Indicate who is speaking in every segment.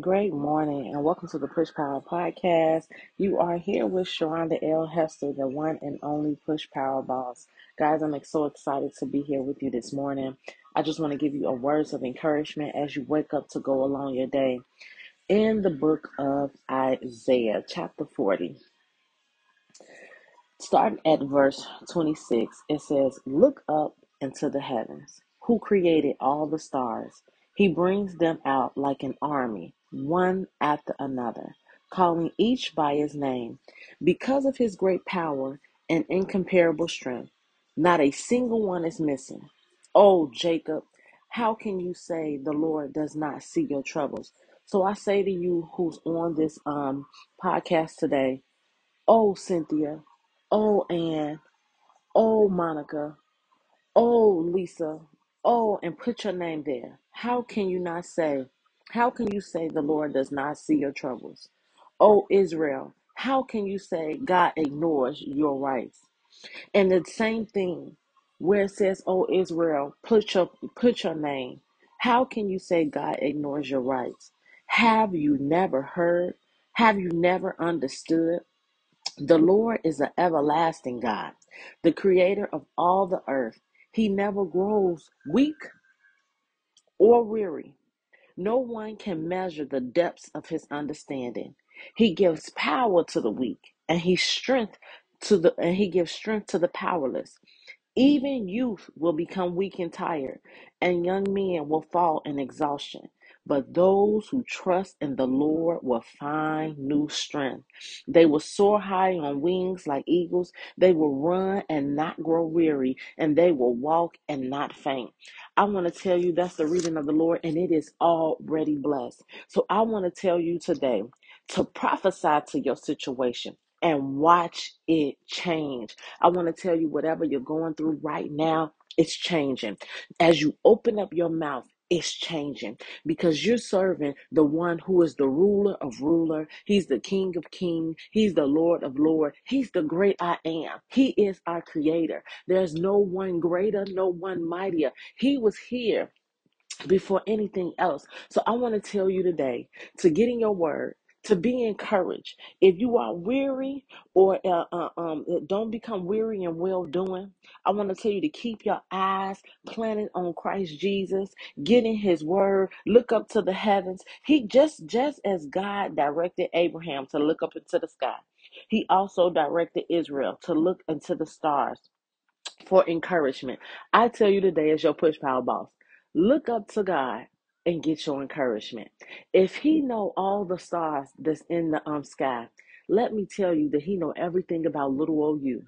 Speaker 1: Great morning and welcome to the Push Power Podcast. You are here with Sharonda L. Hester, the one and only Push Power Boss. Guys, I'm like, so excited to be here with you this morning. I just want to give you a words of encouragement as you wake up to go along your day. In the book of Isaiah, chapter 40, Starting at verse 26, it says, Look up into the heavens. Who created all the stars? He brings them out like an army, one after another, calling each by his name. Because of his great power and incomparable strength, not a single one is missing. Oh, Jacob, how can you say the Lord does not see your troubles? So I say to you who's on this um, podcast today, Oh, Cynthia. Oh, Ann. Oh, Monica. Oh, Lisa. Oh, and put your name there. How can you not say, how can you say the Lord does not see your troubles? Oh, Israel. How can you say God ignores your rights? And the same thing where it says, Oh, Israel, put your, put your name. How can you say God ignores your rights? Have you never heard? Have you never understood? The Lord is an everlasting God, the creator of all the earth. He never grows weak or weary. No one can measure the depths of his understanding. He gives power to the weak, and he strength to the and he gives strength to the powerless. Even youth will become weak and tired, and young men will fall in exhaustion. But those who trust in the Lord will find new strength. They will soar high on wings like eagles. They will run and not grow weary, and they will walk and not faint. I want to tell you that's the reading of the Lord, and it is already blessed. So I want to tell you today to prophesy to your situation and watch it change. I want to tell you whatever you're going through right now, it's changing. As you open up your mouth, it's changing because you're serving the one who is the ruler of ruler. He's the king of king. He's the lord of lord. He's the great I am. He is our creator. There's no one greater, no one mightier. He was here before anything else. So I want to tell you today to get in your word, to be encouraged. If you are weary or uh, uh, um, uh, don't become weary in well doing, I want to tell you to keep your eyes planted on Christ Jesus. Get in His Word. Look up to the heavens. He just just as God directed Abraham to look up into the sky, He also directed Israel to look into the stars for encouragement. I tell you today, as your push power boss, look up to God and get your encouragement. If He know all the stars that's in the um sky, let me tell you that He know everything about little old you.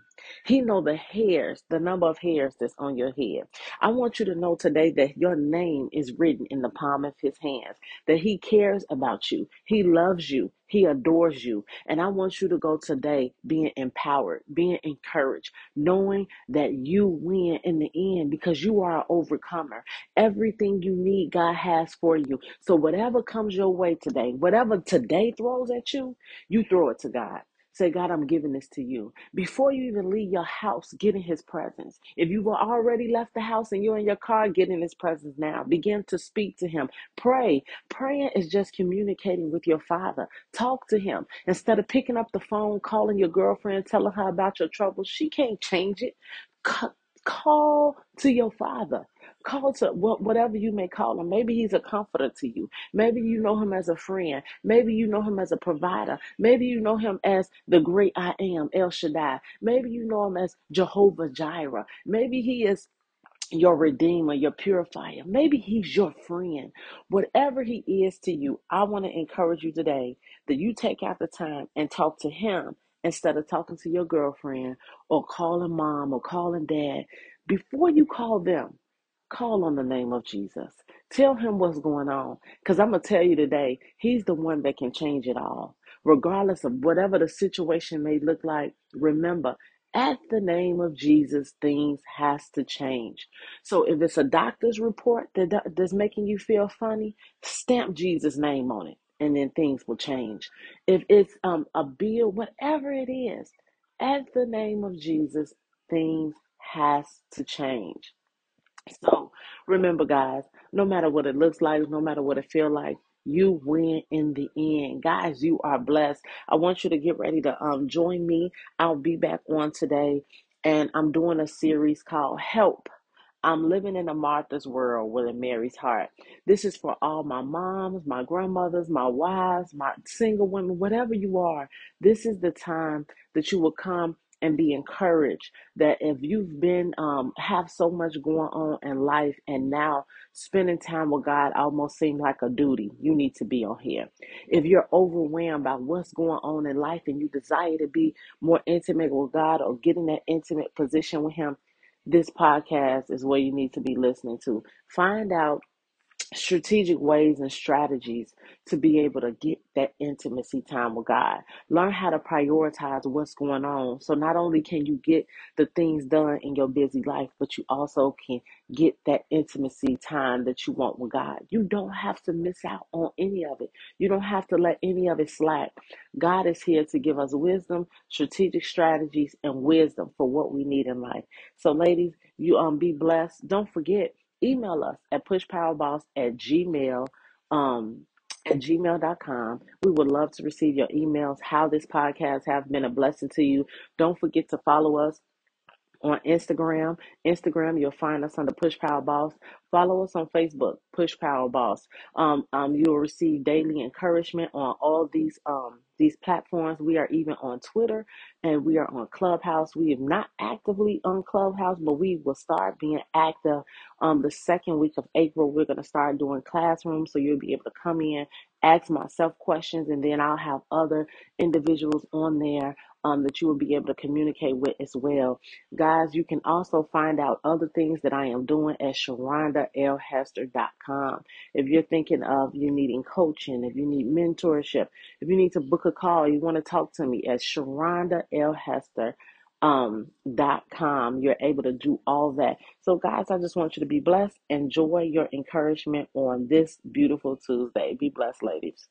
Speaker 1: He know the hairs, the number of hairs that's on your head. I want you to know today that your name is written in the palm of His hands. That He cares about you. He loves you. He adores you. And I want you to go today being empowered, being encouraged, knowing that you win in the end because you are an overcomer. Everything you need, God has for you. So whatever comes your way today, whatever today throws at you, you throw it to God. Say, God, I'm giving this to you. Before you even leave your house, get in his presence. If you've already left the house and you're in your car, get in his presence now. Begin to speak to him. Pray. Praying is just communicating with your father. Talk to him. Instead of picking up the phone, calling your girlfriend, telling her about your troubles, she can't change it. C- Call to your father. Call to wha- whatever you may call him. Maybe he's a comforter to you. Maybe you know him as a friend. Maybe you know him as a provider. Maybe you know him as the great I am, El Shaddai. Maybe you know him as Jehovah Jireh. Maybe he is your redeemer, your purifier. Maybe he's your friend. Whatever he is to you, I want to encourage you today that you take out the time and talk to him instead of talking to your girlfriend or calling mom or calling dad. Before you call them, call on the name of Jesus. Tell him what's going on. Because I'm going to tell you today, he's the one that can change it all. Regardless of whatever the situation may look like, remember, at the name of Jesus, things has to change. So if it's a doctor's report that that's making you feel funny, stamp Jesus' name on it, and then things will change. If it's um a bill, whatever it is, at the name of Jesus, things has to change. So remember, guys, no matter what it looks like, no matter what it feel like, You win in the end. Guys, you are blessed. I want you to get ready to um join me. I'll be back on today and I'm doing a series called Help. I'm living in a Martha's world with a Mary's heart. This is for all my moms, my grandmothers, my wives, my single women, whatever you are. This is the time that you will come and be encouraged that if you've been um, have so much going on in life and now spending time with god almost seems like a duty you need to be on here. If you're overwhelmed by what's going on in life and you desire to be more intimate with god or get in that intimate position with him this podcast is where you need to be listening to. Find out strategic ways and strategies to be able to get that intimacy time with God. Learn how to prioritize what's going on. So not only can you get the things done in your busy life, but you also can get that intimacy time that you want with God. You don't have to miss out on any of it. You don't have to let any of it slack. God is here to give us wisdom, strategic strategies, and wisdom for what we need in life. So ladies, you um be blessed. Don't forget email us at pushpowerboss at gmail um at gmail.com we would love to receive your emails how this podcast has been a blessing to you. Don't forget to follow us on Instagram. Instagram, you'll find us under Push Power Boss. Follow us on Facebook, Push Power Boss. Um, um, you'll receive daily encouragement on all these um these platforms. We are even on Twitter and we are on Clubhouse. We are not actively on Clubhouse, but we will start being active um the second week of April. We're gonna start doing classrooms, so you'll be able to come in, ask myself questions, and then I'll have other individuals on there um that you will be able to communicate with as well. Guys, you can also find out other things that I am doing at SharondaLHester.com. If you're thinking of you needing coaching, if you need mentorship, if you need to book a call, you want to talk to me at SharondaLHester um dot com. You're able to do all that. So guys i just want you to be blessed. Enjoy your encouragement on this beautiful tuesday. Be blessed ladies